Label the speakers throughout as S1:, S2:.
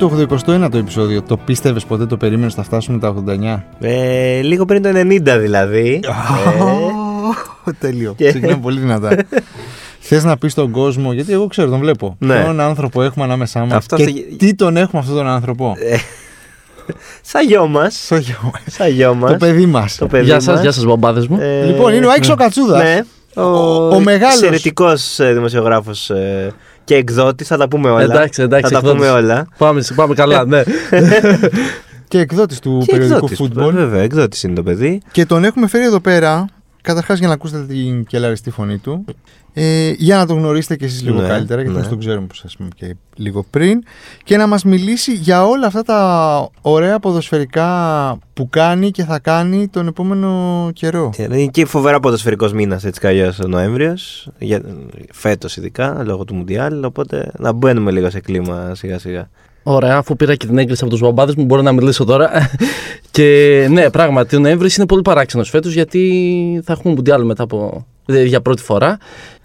S1: Είναι το 89ο επεισόδιο. Το πίστευες ποτέ, το περίμενες θα φτάσουμε τα 89.
S2: Ε, λίγο πριν το 90 δηλαδή.
S1: Ε, Τέλειο. Ξεκινάμε πολύ δυνατά. Θες να πεις στον κόσμο, γιατί εγώ ξέρω, τον βλέπω.
S2: Ναι.
S1: Ποιον άνθρωπο έχουμε ανάμεσά μας.
S2: Αυτό
S1: Και
S2: θα-
S1: τι τον έχουμε αυτόν τον άνθρωπο;
S2: Ε, Σαν γιο μας.
S1: Στο γιο μας.
S2: Σαν γιο μας.
S1: Το παιδί μας.
S2: Το παιδί
S3: Γεια σας,
S2: μας.
S3: γεια σας, μπαμπάδες μου.
S2: Ε,
S1: Λοιπόν, είναι ο Άκης ο Κατσούδας.
S2: Ναι. Ο,
S1: ο μεγάλος.
S2: Εξαιρετικός δημοσιογράφος και εκδότης. Θα τα πούμε όλα.
S3: Εντάξει, εντάξει,
S2: Θα τα
S3: εκδότης.
S2: πούμε όλα.
S3: Πάμε, πάμε καλά, ναι.
S1: Και εκδότης του
S2: Και
S1: περιοδικού
S2: εκδότης,
S1: football.
S2: Βέβαια, εκδότης είναι το παιδί.
S1: Και τον έχουμε φέρει εδώ πέρα, καταρχάς για να ακούσετε την κελαριστή φωνή του. Ε, για να τον γνωρίσετε κι εσείς λίγο
S2: Ναι,
S1: καλύτερα, γιατί
S2: ναι.
S1: εμείς τον ξέρουμε που σας πούμε και λίγο πριν. Και να μας μιλήσει για όλα αυτά τα ωραία ποδοσφαιρικά που κάνει και θα κάνει τον επόμενο καιρό.
S2: Και Είναι και φοβερά ποδοσφαιρικός μήνας έτσι κι αλλιώς ο Νοέμβριος. Φέτος ειδικά, λόγω του Μουντιάλ. Οπότε να μπαίνουμε λίγο σε κλίμα σιγά σιγά.
S3: Ωραία, αφού πήρα και την έγκριση από τους μπαμπάδες μου, μπορώ να μιλήσω τώρα. και ναι, πράγματι, ο Νοέμβρης είναι πολύ παράξενος φέτος γιατί θα έχουμε Μουντιάλ μετά από. ε, για πρώτη φορά.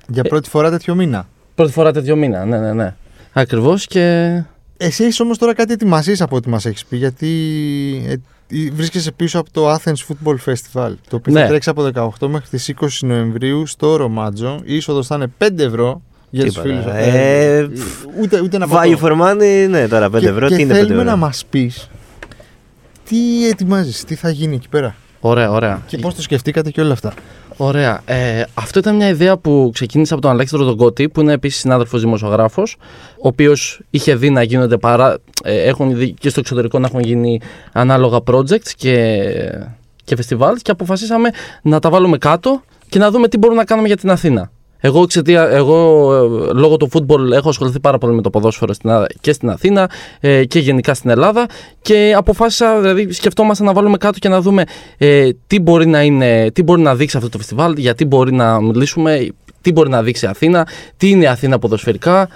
S1: Για πρώτη φορά τέτοιο μήνα.
S3: Πρώτη φορά τέτοιο μήνα, ναι, ναι, ναι. Ακριβώς και.
S1: Εσύ έχεις όμως τώρα κάτι ετοιμασίες από ό,τι μας έχεις πει, γιατί ε, ε, βρίσκεσαι πίσω από το Athens Football Festival, το οποίο θα
S3: Ναι.
S1: τρέξει από 18 μέχρι τις 20 Νοεμβρίου στο Ρομάτζο. Η είσοδος θα είναι 5 ευρώ για τους
S2: Τίποτα.
S1: φίλους.
S2: Ε,
S1: ούτε, ούτε να
S2: Value for money, ναι, τώρα 5
S1: και,
S2: ευρώ.
S1: και
S2: Τι είναι 5
S1: θέλουμε
S2: ευρώ.
S1: να μας πεις τι ετοιμάζεις, τι θα γίνει εκεί πέρα
S3: Ωραία, ωραία.
S1: και πώς το σκεφτήκατε και όλα αυτά.
S3: Ωραία. Ε, αυτό ήταν μια ιδέα που ξεκίνησε από τον Αλέξανδρο τον Κώτη, που είναι επίσης συνάδελφος δημοσιογράφος, ο οποίος είχε δει να γίνονται παρά. Ε, έχουν δει και στο εξωτερικό να έχουν γίνει ανάλογα projects και, και φεστιβάλ και αποφασίσαμε να τα βάλουμε κάτω και να δούμε τι μπορούμε να κάνουμε για την Αθήνα. Εγώ, εξαιτία, εγώ ε, λόγω του φούτμπολ έχω ασχοληθεί πάρα πολύ με το ποδόσφαιρο στην, Α- και στην Αθήνα ε, και γενικά στην Ελλάδα και αποφάσισα, δηλαδή σκεφτόμαστε να βάλουμε κάτω και να δούμε ε, τι, μπορεί να είναι, τι μπορεί να δείξει αυτό το φεστιβάλ, γιατί μπορεί να μιλήσουμε, τι μπορεί να δείξει η Αθήνα, τι είναι η Αθήνα ποδοσφαιρικά,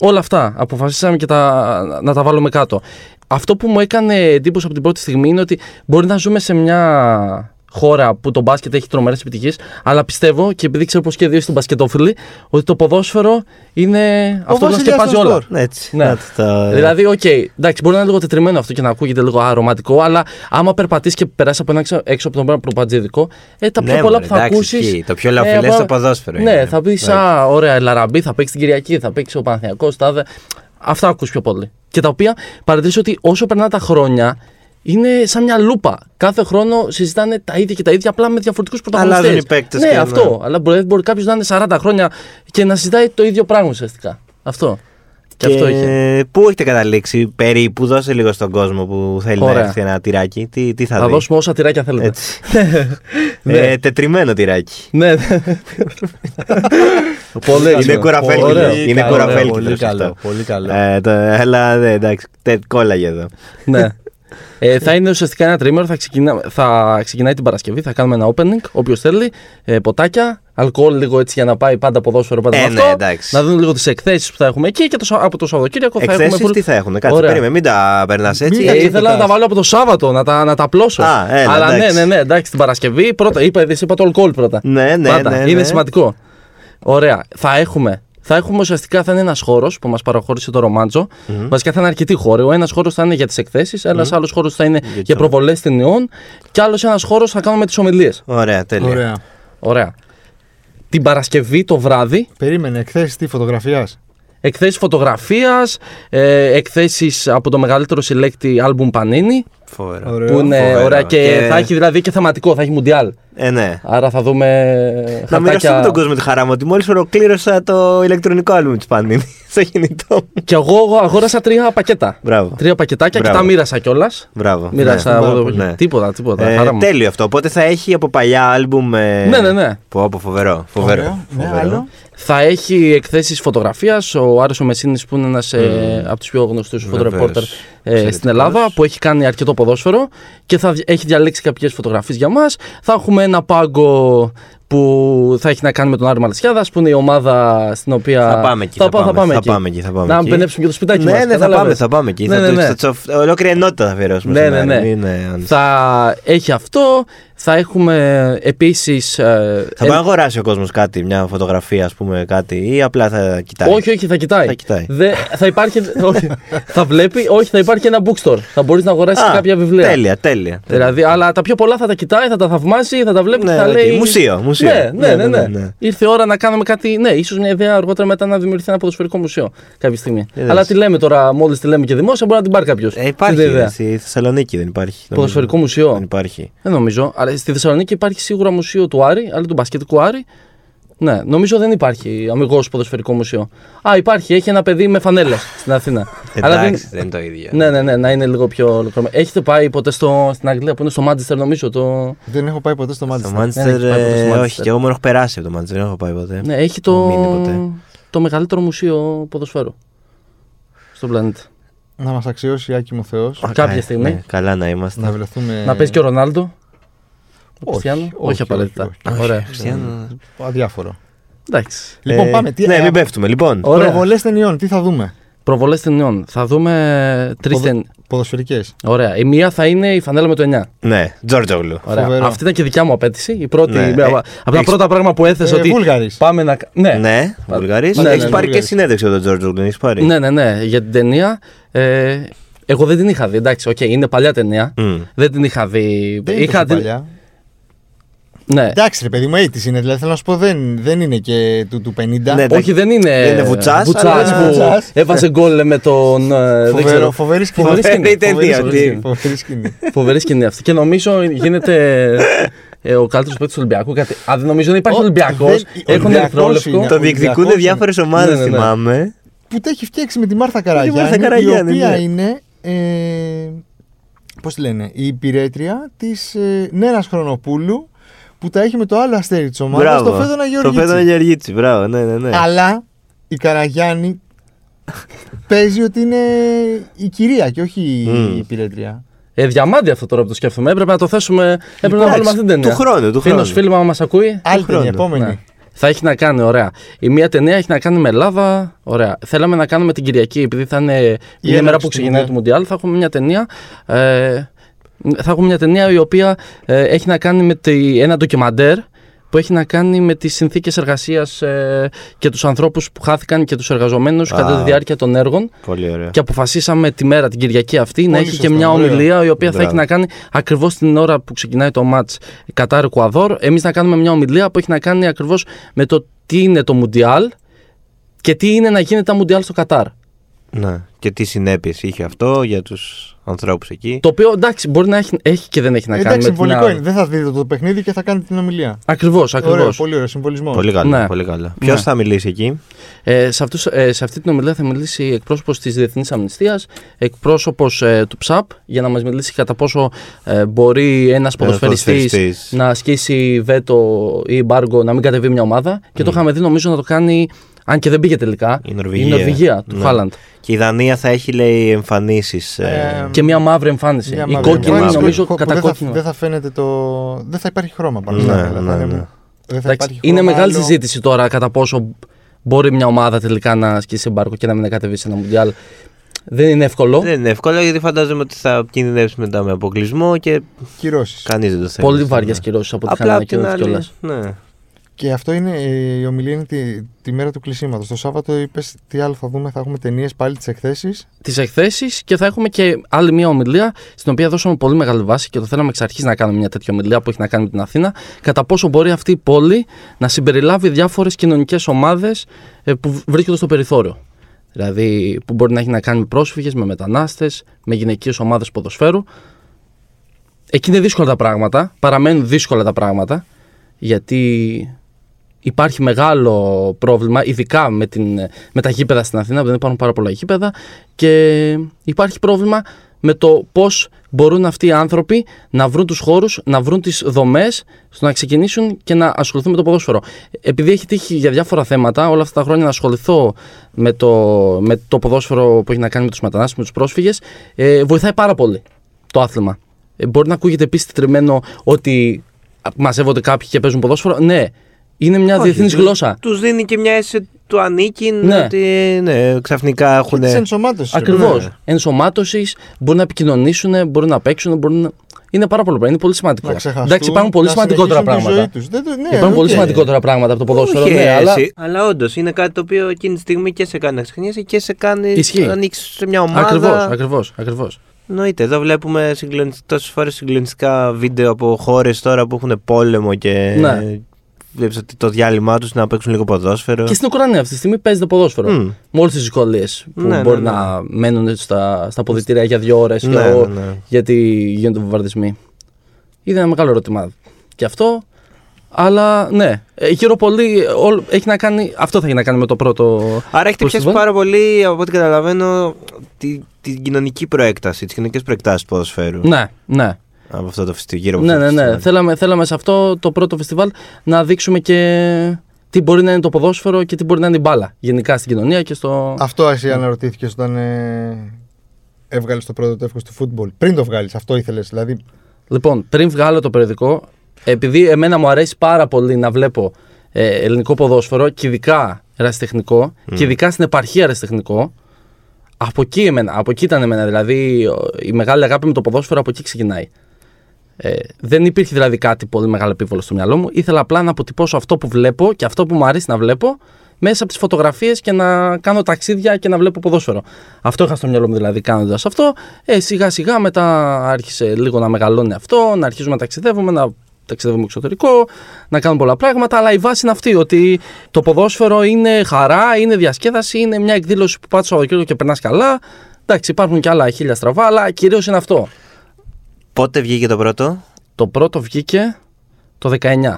S3: όλα αυτά αποφασίσαμε και τα, να τα βάλουμε κάτω. Αυτό που μου έκανε εντύπωση από την πρώτη στιγμή είναι ότι μπορεί να ζούμε σε μια χώρα που το μπάσκετ έχει τρομερές επιτυχίες, αλλά πιστεύω και επειδή ξέρω πως και οι δύο είστε μπασκετόφιλοι, ότι το ποδόσφαιρο είναι αυτό που να
S1: βασιλιάς
S3: σκεπάζει
S1: των
S3: όλα.
S1: σπορ.
S2: Ναι, έτσι.
S3: Ναι.
S2: Να το- το-
S3: Δηλαδή, οκ, εντάξει, μπορεί να είναι λίγο τετριμένο αυτό και να ακούγεται λίγο αρωματικό, αλλά άμα περπατήσεις και περάσεις από ένα έξω, έξω από τον προπατζίδικο, ε, τα πιο
S2: Ναι,
S3: πολλά
S2: μωρέ,
S3: που θα
S2: εντάξει,
S3: ακούσεις.
S2: ισχύει. Το πιο λαοφιλές στο ποδόσφαιρο
S3: Ναι,
S2: είναι.
S3: θα πεις,
S2: Εντάξει.
S3: Α, ωραία, Λαραμπή, θα παίξεις την Κυριακή, θα παίξεις ο Παναθιακό, τάδε. Αυτά ακούς πιο πολύ. Και τα οποία παρατηρήσω ότι όσο περνάνε τα χρόνια, είναι σαν μια λούπα. Κάθε χρόνο συζητάνε τα ίδια και τα ίδια, απλά με διαφορετικούς πρωταγωνιστές.
S2: Αλλάζουν οι παίκτες
S3: Ναι,
S2: και, ναι.
S3: αυτό. Αλλά μπορεί, μπορεί κάποιος να είναι 40 χρόνια και να συζητάει το ίδιο πράγμα ουσιαστικά. Αυτό. Και, αυτό είχε.
S2: Πού έχετε καταλήξει περίπου, δώσε λίγο στον κόσμο που θέλει
S3: Ωραία.
S2: να έρθει ένα τυράκι. Τι, τι θα,
S3: Θα
S2: δει;
S3: δώσουμε όσα τυράκια θέλετε.
S2: Έτσι.
S3: Ναι.
S2: ε, τετριμένο τυράκι.
S3: Ναι. Πολύ
S2: Είναι
S3: ωραίο.
S2: κουραφέλκι.
S3: Ωραίο.
S2: Είναι
S1: καλό,
S2: κουραφέλκι.
S1: Πολύ
S2: αυτό.
S1: καλό, πολύ καλό.
S2: Ε, το, αλλά ναι, εντάξει, τε, κόλλαγε εδώ.
S3: ναι. Ε, θα είναι ουσιαστικά ένα τρίμερο, θα, ξεκινά, θα ξεκινάει την Παρασκευή, θα κάνουμε ένα opening, όποιος θέλει, ε, ποτάκια, αλκοόλ λίγο έτσι για να πάει πάντα ποδόσφαιρο πάντα
S2: Ε,
S3: με
S2: ναι,
S3: αυτό.
S2: εντάξει.
S3: Να δουν λίγο τις εκθέσεις που θα έχουμε εκεί και το, Σα- από το Σαββατοκύριακο θα έχουμε.
S2: Εκθέσεις
S3: full-
S2: τι θα έχουν, κάτσε,
S3: Ωραία.
S2: περίμενε, μην τα περνάς έτσι.
S1: Μην
S3: Ε,
S1: τα
S3: ήθελα να τα
S1: ξεπετάς.
S3: βάλω από το Σάββατο, να τα, να τα απλώσω.
S2: Α, έλα,
S3: Αλλά
S2: εντάξει.
S3: ναι, ναι, ναι, εντάξει, την Παρασκευή πρώτα. Είπα, δεν είπα το αλκοόλ πρώτα.
S2: Ναι, ναι,
S3: Πάντα.
S2: ναι, ναι.
S3: Είναι σημαντικό. Ωραία. Θα έχουμε. Θα έχουμε ουσιαστικά θα είναι ένας χώρος που μας παραχώρησε το ρομαντζο Βασικά θα είναι αρκετοί χώροι. Ο ένας χώρος θα είναι για τις εκθέσεις, ένα άλλο χώρο θα είναι για,
S2: τις
S3: προβολές ταινιών και άλλος ένας χώρος θα κάνουμε τις ομιλίες.
S2: Ωραία, τέλεια.
S1: Ωραία.
S3: Ωραία. Την Παρασκευή το βράδυ,
S1: Περίμενε, εκθέσεις τι φωτογραφία.
S3: Εκθέσεις φωτογραφίας, ε, εκθέσεις από το μεγαλύτερο συλλέκτη άλμπουμ Πανίνη.
S2: Φοβερό.
S1: Ωραίο.
S3: Που είναι
S2: Φοβερό.
S3: ωραία και,
S2: Και-
S3: θα έχει δηλαδή και θεματικό, θα έχει μουντιάλ.
S2: Ε, ναι.
S3: Άρα θα δούμε.
S2: Να μοιραστούμε
S3: χαρτάκια-
S2: τον κόσμο τη χαρά μου ότι μόλις ολοκλήρωσα το ηλεκτρονικό άλμπουμ της Πανίνη στο κινητό μου.
S3: Και εγώ αγόρασα τρία πακέτα.
S2: Μπράβο.
S3: Τρία πακετάκια
S2: Μπράβο.
S3: και τα μοίρασα κιόλας.
S2: Μπράβο.
S3: Μοίρασα
S2: Ναι.
S3: εγώ εδώ-
S2: Ναι.
S3: Τίποτα, τίποτα.
S2: Ε,
S3: χαρά μου.
S2: τέλειο αυτό. Οπότε θα έχει από παλιά άλμπουμ. ε,
S3: Ναι, ναι, ναι.
S2: Πω, πω, φοβερό. Φοβερό.
S1: Ωραίο. Ναι,
S2: φοβερό.
S1: άλλο.
S3: Θα έχει εκθέσεις φωτογραφίας. Ο Άρης ο Μεσίνης που είναι ένας από τους πιο γνωστούς
S2: Βεβαίως.
S3: φωτορεπόρτερ στην
S2: Εξαιρετικός.
S3: Ελλάδα που έχει κάνει αρκετό ποδόσφαιρο και θα δι- έχει διαλέξει κάποιες φωτογραφίες για μας. Θα έχουμε ένα πάγκο που θα έχει να κάνει με τον Άρη Μαλαισιάδα, που είναι η ομάδα στην οποία.
S2: Θα πάμε εκεί.
S3: Θα, πά- θα πάμε,
S2: θα
S3: εκεί.
S2: πάμε εκεί. Θα πάμε
S3: Να
S2: εκεί.
S3: μπενέψουμε και το σπιτάκι
S2: Ναι,
S3: μας,
S2: ναι, θα
S3: κατάλαβες.
S2: πάμε, θα πάμε εκεί.
S3: Ναι,
S2: θα
S3: ναι,
S2: το-
S3: ναι.
S2: θα τσοφ- Ολόκληρη ενότητα θα αφιερώσουμε.
S3: Ναι,
S2: στον
S3: ναι,
S2: Άρη,
S3: ναι.
S2: μην, ε, αν-
S3: Θα έχει αυτό. Θα έχουμε επίσης.
S2: Θα πάει να αγοράσει ο κόσμος κάτι, μια φωτογραφία, ας πούμε, κάτι, ή απλά θα κοιτάει;
S3: Όχι, όχι, θα κοιτάει.
S2: Θα κοιτάει.
S3: Δε, θα υπάρχει. όχι, θα βλέπει, όχι, θα υπάρχει ένα bookstore. Θα μπορείς να αγοράσεις
S2: Α,
S3: κάποια βιβλία.
S2: Τέλεια, τέλεια.
S3: Δηλαδή, αλλά τα πιο πολλά θα τα κοιτάει, θα τα θαυμάσει, θα τα βλέπει
S2: Ναι,
S3: και θα
S2: οκ.
S3: λέει.
S2: Μουσείο, μουσείο.
S3: Ναι, ναι, ναι,
S2: Ναι,
S3: ναι,
S2: ναι, ναι.
S3: Ήρθε η ώρα να κάνουμε κάτι. Ναι, ίσως μια ιδέα αργότερα μετά να δημιουργηθεί ένα ποδοσφαιρικό μουσείο κάποια στιγμή.
S2: Είδες.
S3: Αλλά τι λέμε τώρα, μόλις τη λέμε και δημόσια, μπορεί να την πάρει κάποιος.
S2: Ε, υπάρχει. Στη Θεσσαλονίκη δεν υπάρχει. νομίζω.
S3: Ποδοσφαιρικό μουσείο.
S2: Δεν υπάρχει.
S3: Δεν νομίζω. Αλλά στη Θεσσαλονίκη υπάρχει σίγουρα μουσείο του Άρη, αλλά του μπασκετικού Άρη. Ναι, νομίζω δεν υπάρχει αμιγώς ποδοσφαιρικό μουσείο. Α, υπάρχει, έχει ένα παιδί με φανέλες στην Αθήνα. αλλά δεν...
S2: Εντάξει, δεν είναι το ίδιο.
S3: Ναι, ναι, ναι, να είναι λίγο πιο ολοκληρωμένο. Έχετε πάει ποτέ στο, στην Αγγλία που είναι στο Μάντσεστερ, νομίζω. Το...
S1: Δεν έχω πάει ποτέ στο
S2: Στο
S1: Manchester.
S2: Manchester,
S3: Δεν έχεις πάει ποτέ στο
S2: ε,
S3: Manchester.
S2: όχι, και εγώ μόνο έχω περάσει από το Manchester, δεν έχω πάει ποτέ.
S3: Ναι, έχει το,
S2: Μείνει ποτέ.
S3: το μεγαλύτερο μουσείο ποδοσφαίρου στον πλανήτη.
S1: Να μας αξιώσει, Άκη μου Θεός,
S3: κάποια
S2: Ε,
S3: στιγμή.
S2: ναι, καλά να είμαστε.
S1: να βρεθούμε.
S3: Να παίζει και ο Ρονάλντο. Ο
S1: Όχι,
S3: Κριστιανό.
S1: όχι,
S3: Όχι,
S1: όχι,
S3: απαραίτητα.
S1: όχι, όχι.
S3: Ωραία.
S2: Χριστιανό.
S1: Αδιάφορο.
S3: Εντάξει.
S1: Λοιπόν,
S2: Ε,
S1: πάμε. Τι,
S2: Ναι,
S1: ε,
S2: μην πέφτουμε. Λοιπόν,
S3: Ωραία.
S1: Προβολές ταινιών, τι θα δούμε;
S3: Προβολές ταινιών. Θα δούμε τρεις
S1: Ποδο-
S3: ταινίε.
S1: Ποδοσφαιρικές.
S3: Ωραία. Η μία θα είναι η φανέλα με το 9.
S2: ναι, Τζόρτζογλου.
S3: Ωραία.
S1: Φοβερό.
S3: Αυτή ήταν και δικιά μου απαίτηση. Η πρώτη,
S2: Ναι.
S3: μία-
S2: Ε,
S3: από τα
S2: έχεις-
S3: πρώτα πράγματα που έθεσε
S1: Ε,
S3: ότι.
S1: Βούλγαρης.
S3: Πάμε να. Ναι.
S2: Ναι, Βουλγαρή.
S3: Ναι, ναι,
S2: Έχεις
S3: ναι,
S2: πάρει και
S1: Βουλγαρής.
S2: συνέντευξη από τον Τζόρτζογλου, έχεις πάρει.
S3: ναι, ναι, ναι, για την ταινία. Ε, εγώ δεν την είχα δει. Εντάξει, οκ, είναι παλιά ταινία.
S2: Μμ.
S3: Δεν την είχα δει.
S1: Δεν είναι
S3: είχα
S1: τόσο
S3: την-
S1: παλιά.
S3: Ναι.
S1: Εντάξει, ρε παιδί μου, 80's είναι. Δηλαδή θέλω να σου πω, δεν, δεν είναι και του, του 50.
S2: Ναι,
S3: Όχι, δεν είναι.
S2: Δεν είναι Βουτσάς,
S3: Βουτσάς
S2: αλλά-
S3: που
S1: Βουτσάς.
S3: έβαζε γκολ με τον. ε, δεν
S1: Φοβερό,
S3: ξέρω.
S1: φοβερή σκηνή.
S3: Φοβερή σκηνή.
S2: Φοβερή ταινία
S1: Φοβερή
S2: αυτή.
S1: σκηνή, Φοβερή σκηνή.
S3: Φοβερή σκηνή αυτή. Και νομίζω γίνεται ε, ο καλύτερος παίκτης του Ολυμπιακού. Κάτι... Α, δεν νομίζω να υπάρχει
S1: Ο-
S3: Ολυμπιακός.
S1: δεν-
S3: Έχουν
S1: Ολυμπιακός
S3: ερυθρόλευκο.
S1: είναι.
S2: Το
S1: Ολυμπιακός
S2: διεκδικούν
S1: είναι.
S2: διάφορες ομάδες,
S3: Ναι, ναι, ναι.
S2: θυμάμαι.
S1: Που τα έχει φτιάξει με τη Μάρθα
S2: Μάρθα
S1: Καραγιάννη, η
S2: Καραγιάννη,
S1: οποία
S2: ναι.
S1: είναι. Ε, Πώς τη λένε, η υπηρέτρια της ε, Νέρα Χρονοπούλου που τα έχει με το άλλο αστέρι τη ομάδα,
S2: Μπράβο.
S1: το Φέδωνα
S2: Το
S1: Γεωργίτσι.
S2: Φέδωνα Γεωργίτσι, μπράβο, ναι, ναι, ναι.
S1: Αλλά η Καραγιάννη παίζει ότι είναι η κυρία και όχι η
S2: Μμ.
S1: υπηρέτρια.
S3: Ε, διαμάντι αυτό τώρα που το σκέφτομαι. Έπρεπε να το θέσουμε. Έπρεπε να
S2: Εντάξει,
S3: βάλουμε αυτή την ταινία.
S2: Του χρόνου, του
S3: Φίλος,
S2: χρόνου.
S3: φίλο μας ακούει.
S1: Άλλη
S2: χρόνου.
S1: ταινία, επόμενη.
S3: Ναι. Θα έχει να κάνει, ωραία. Η μία ταινία έχει να κάνει με Ελλάδα. Ωραία. Θέλαμε να κάνουμε την Κυριακή, επειδή θα είναι μια
S1: έναρξη
S3: μέρα που
S1: του
S3: ξεκινάει
S1: Μουντιάλ.
S3: το Μουντιάλ. Θα έχουμε μια ταινία. Ε, θα έχουμε μια ταινία η οποία ε, έχει να κάνει με τη, ένα ντοκιμαντέρ που έχει να κάνει με τις συνθήκες εργασίας ε, και τους ανθρώπους που χάθηκαν και τους εργαζομένους
S2: Α.
S3: κατά τη διάρκεια των έργων
S2: Πολύ ωραία.
S3: και αποφασίσαμε τη μέρα την Κυριακή αυτή να
S1: Πολύ
S3: έχει
S1: σωστά,
S3: και μια
S1: ωραίο.
S3: ομιλία η οποία θα
S2: Μπράβο.
S3: έχει να κάνει ακριβώς την ώρα που ξεκινάει το μάτς Κατάρ Εκουαδόρ. Εμείς να κάνουμε μια ομιλία που έχει να κάνει ακριβώς με το τι είναι το Μουντιάλ και τι είναι να γίνεται τα Μουντιάλ στο Κατάρ.
S2: Ναι. Και τι συνέπειες είχε αυτό για τους ανθρώπους εκεί.
S3: Το οποίο εντάξει μπορεί να έχει, έχει και δεν έχει να κάνει
S1: Εντάξει,
S3: με την
S1: συμβολικό
S3: άλλη.
S1: είναι. Δεν θα δείτε το παιχνίδι και θα κάνετε την ομιλία.
S3: Ακριβώς,
S1: Ωραίο,
S3: ακριβώς.
S1: πολύ ωραίο συμβολισμός.
S2: Πολύ καλά.
S3: Ναι.
S2: Πολύ καλά. Ποιος
S3: Ναι.
S2: θα μιλήσει εκεί,
S3: Ε, σε, αυτούς, ε, σε αυτή την ομιλία θα μιλήσει εκπρόσωπος της Διεθνής Αμνηστίας, εκπρόσωπος ε, του ΨΑΠ για να μας μιλήσει κατά πόσο ε, μπορεί ένας ποδοσφαιριστής
S2: ποδοσφαιριστής.
S3: να ασκήσει βέτο ή μπάργκο να μην κατεβεί μια ομάδα και το είχαμε δει νομίζω να το κάνει αν και δεν πήγε τελικά
S2: Η Νορβηγία.
S3: του
S2: Ναι.
S3: Χάλαντ
S2: Και η Δανία θα έχει, λέει, εμφανίσεις.
S1: Ε,
S3: και μια μαύρη εμφάνιση
S1: Μια
S3: η
S1: μαύρη
S3: κόκκινη
S1: εμφάνιση
S3: νομίζω
S1: που
S3: κατά
S1: δεν θα,
S3: κόκκινο
S1: δεν θα φαίνεται το. Δεν θα υπάρχει χρώμα πάνω
S2: Ναι,
S1: στα άκρα,
S2: ναι,
S1: θα είναι-
S2: ναι.
S1: Δεν θα
S3: Εντάξει,
S1: υπάρχει
S3: είναι
S1: χρώμα
S3: μεγάλη
S1: άλλο.
S3: συζήτηση τώρα κατά πόσο μπορεί μια ομάδα τελικά να ασκήσει μπάρκο και να μην κατεβεί σε ένα μουντιάλ δεν είναι εύκολο
S2: Δεν είναι εύκολο γιατί φαντάζομαι ότι θα κινδυνεύσει μετά με αποκλεισμό και
S1: Κυρώσεις.
S2: κανείς δεν το θέλει.
S3: πολύ
S2: αυτό,
S3: βαριές
S2: ναι.
S3: κυρώσεις από ό,τι
S2: Απλά
S3: είχαν
S2: απ' την
S3: ανακοινώσει
S2: άλλη.
S3: κιόλας.
S2: Ναι.
S1: Και αυτό είναι ε, η ομιλία είναι τη, τη μέρα του κλεισίματος. Το Σάββατο είπες τι άλλο θα δούμε. Θα έχουμε ταινίες πάλι τι εκθέσεις.
S3: τι εκθέσεις και θα έχουμε και άλλη μια ομιλία στην οποία δώσαμε πολύ μεγάλη βάση και το θέλαμε εξ αρχής να κάνουμε μια τέτοια ομιλία που έχει να κάνει με την Αθήνα. Κατά πόσο μπορεί αυτή η πόλη να συμπεριλάβει διάφορες κοινωνικές ομάδες που βρίσκονται στο περιθώριο. Δηλαδή που μπορεί να έχει να κάνει με πρόσφυγες, με μετανάστες, με γυναικείες ομάδες ποδοσφαίρου. Εκεί είναι δύσκολα τα πράγματα. Παραμένουν δύσκολα τα πράγματα γιατί υπάρχει μεγάλο πρόβλημα, ειδικά με, την, με τα γήπεδα στην Αθήνα, που δεν υπάρχουν πάρα πολλά γήπεδα και υπάρχει πρόβλημα με το πώς μπορούν αυτοί οι άνθρωποι να βρουν τους χώρους, να βρουν τις δομές, στο να ξεκινήσουν και να ασχοληθούν με το ποδόσφαιρο. Επειδή έχει τύχει για διάφορα θέματα όλα αυτά τα χρόνια να ασχοληθώ με το, με το ποδόσφαιρο που έχει να κάνει με τους μετανάστες, με τους πρόσφυγες, ε, βοηθάει πάρα πολύ το άθλημα. Ε, μπορεί να ακούγεται επίση τριμμένο ότι μαζεύονται κάποιοι και παίζουν ποδόσφαιρο. Ναι, είναι μια διεθνής γλώσσα.
S2: Τους δίνει και μια αίσθηση του ανήκει
S3: Ναι.
S2: ότι ναι, ξαφνικά έχουν.
S1: Και της ενσωμάτωσης.
S3: Ακριβώς.
S2: Ναι.
S3: Ενσωμάτωσης, μπορούν να επικοινωνήσουν, μπορούν να παίξουν, μπορούν να... είναι πάρα πολύ πράγμα. Είναι πολύ σημαντικό.
S1: Να ξεχαστούν,
S3: Εντάξει, υπάρχουν πολύ
S1: να
S3: σημαντικότερα
S1: συνεχίσουν τη
S3: πράγματα.
S1: ζωή τους. Δεν το- ναι,
S3: Υπάρχουν πολύ
S1: οκ.
S3: σημαντικότερα πράγματα από το ποδόσφαιρο.
S2: Όχι,
S3: ναι, αλλά...
S2: εσύ. αλλά όντως είναι κάτι το οποίο εκείνη τη στιγμή και σε κάνει να ξεχνιέσαι και σε κάνει
S3: Ισχύει.
S2: να ανοίξεις σε μια ομάδα.
S3: Ακριβώς, ακριβώς. Ακριβώς.
S2: Εννοείται. Εδώ βλέπουμε τόσες φορές συγκλονιστικά βίντεο από χώρες τώρα που έχουν πόλεμο και.
S3: Ναι.
S2: Βλέπεις ότι το διάλειμμα τους να παίξουν λίγο ποδόσφαιρο.
S3: Και στην Ουκρανία αυτή τη στιγμή παίζεται ποδόσφαιρο.
S2: Μμ.
S3: Με όλε τις δυσκολίε που
S2: Ναι, ναι,
S3: μπορεί
S2: ναι.
S3: να μένουν στα, στα αποδητήρια για δύο ώρες
S2: Ναι, ναι, ναι.
S3: γιατί γίνονται βομβαρδισμοί. Είναι ένα μεγάλο ερώτημα και αυτό. Αλλά ναι, ε, γύρω πολύ όλο- έχει να κάνει, αυτό θα έχει να κάνει με το πρώτο.
S2: Άρα έχετε πιάσει
S3: festival.
S2: πάρα πολύ, από ό,τι καταλαβαίνω, τη, την κοινωνική προέκταση, τις κοινωνικές προεκτάσεις του ποδοσφαίρου.
S3: Ναι, ναι.
S2: Από αυτό το φεστιβάλ. Γύρω από
S3: Ναι,
S2: αυτό
S3: ναι,
S2: το
S3: ναι.
S2: φεστιβάλ.
S3: Θέλαμε, θέλαμε σε αυτό το πρώτο φεστιβάλ να δείξουμε και τι μπορεί να είναι το ποδόσφαιρο και τι μπορεί να είναι η μπάλα. Γενικά στην κοινωνία και στο.
S1: Αυτό εσύ αναρωτήθηκε όταν ε, έβγαλες το πρώτο τεύχος του φούτμπολ. Πριν το βγάλεις, αυτό ήθελες. Δηλαδή,
S3: Λοιπόν, πριν βγάλω το περιοδικό, επειδή εμένα μου αρέσει πάρα πολύ να βλέπω ε, ελληνικό ποδόσφαιρο και ειδικά ερασιτεχνικό και ειδικά στην επαρχία ερασιτεχνικό, από εκεί, εμένα, από εκεί ήταν εμένα. Δηλαδή, ο- η μεγάλη αγάπη με το ποδόσφαιρο από εκεί ξεκινάει. Ε, δεν υπήρχε δηλαδή κάτι πολύ μεγάλο επίβολο στο μυαλό μου. Ήθελα απλά να αποτυπώσω αυτό που βλέπω και αυτό που μου αρέσει να βλέπω μέσα από τις φωτογραφίες και να κάνω ταξίδια και να βλέπω ποδόσφαιρο. Αυτό είχα στο μυαλό μου δηλαδή κάνοντας αυτό. Ε, σιγά σιγά μετά άρχισε λίγο να μεγαλώνει αυτό, να αρχίζουμε να ταξιδεύουμε, να ταξιδεύουμε εξωτερικό, να κάνουμε πολλά πράγματα. Αλλά η βάση είναι αυτή, ότι το ποδόσφαιρο είναι χαρά, είναι διασκέδαση, είναι μια εκδήλωση που πάει το Σαββατοκύριακο και περνάς καλά. Εντάξει, υπάρχουν και άλλα χίλια στραβά, αλλά κυρίως είναι αυτό.
S2: Πότε βγήκε το πρώτο,
S3: Το πρώτο βγήκε το 19,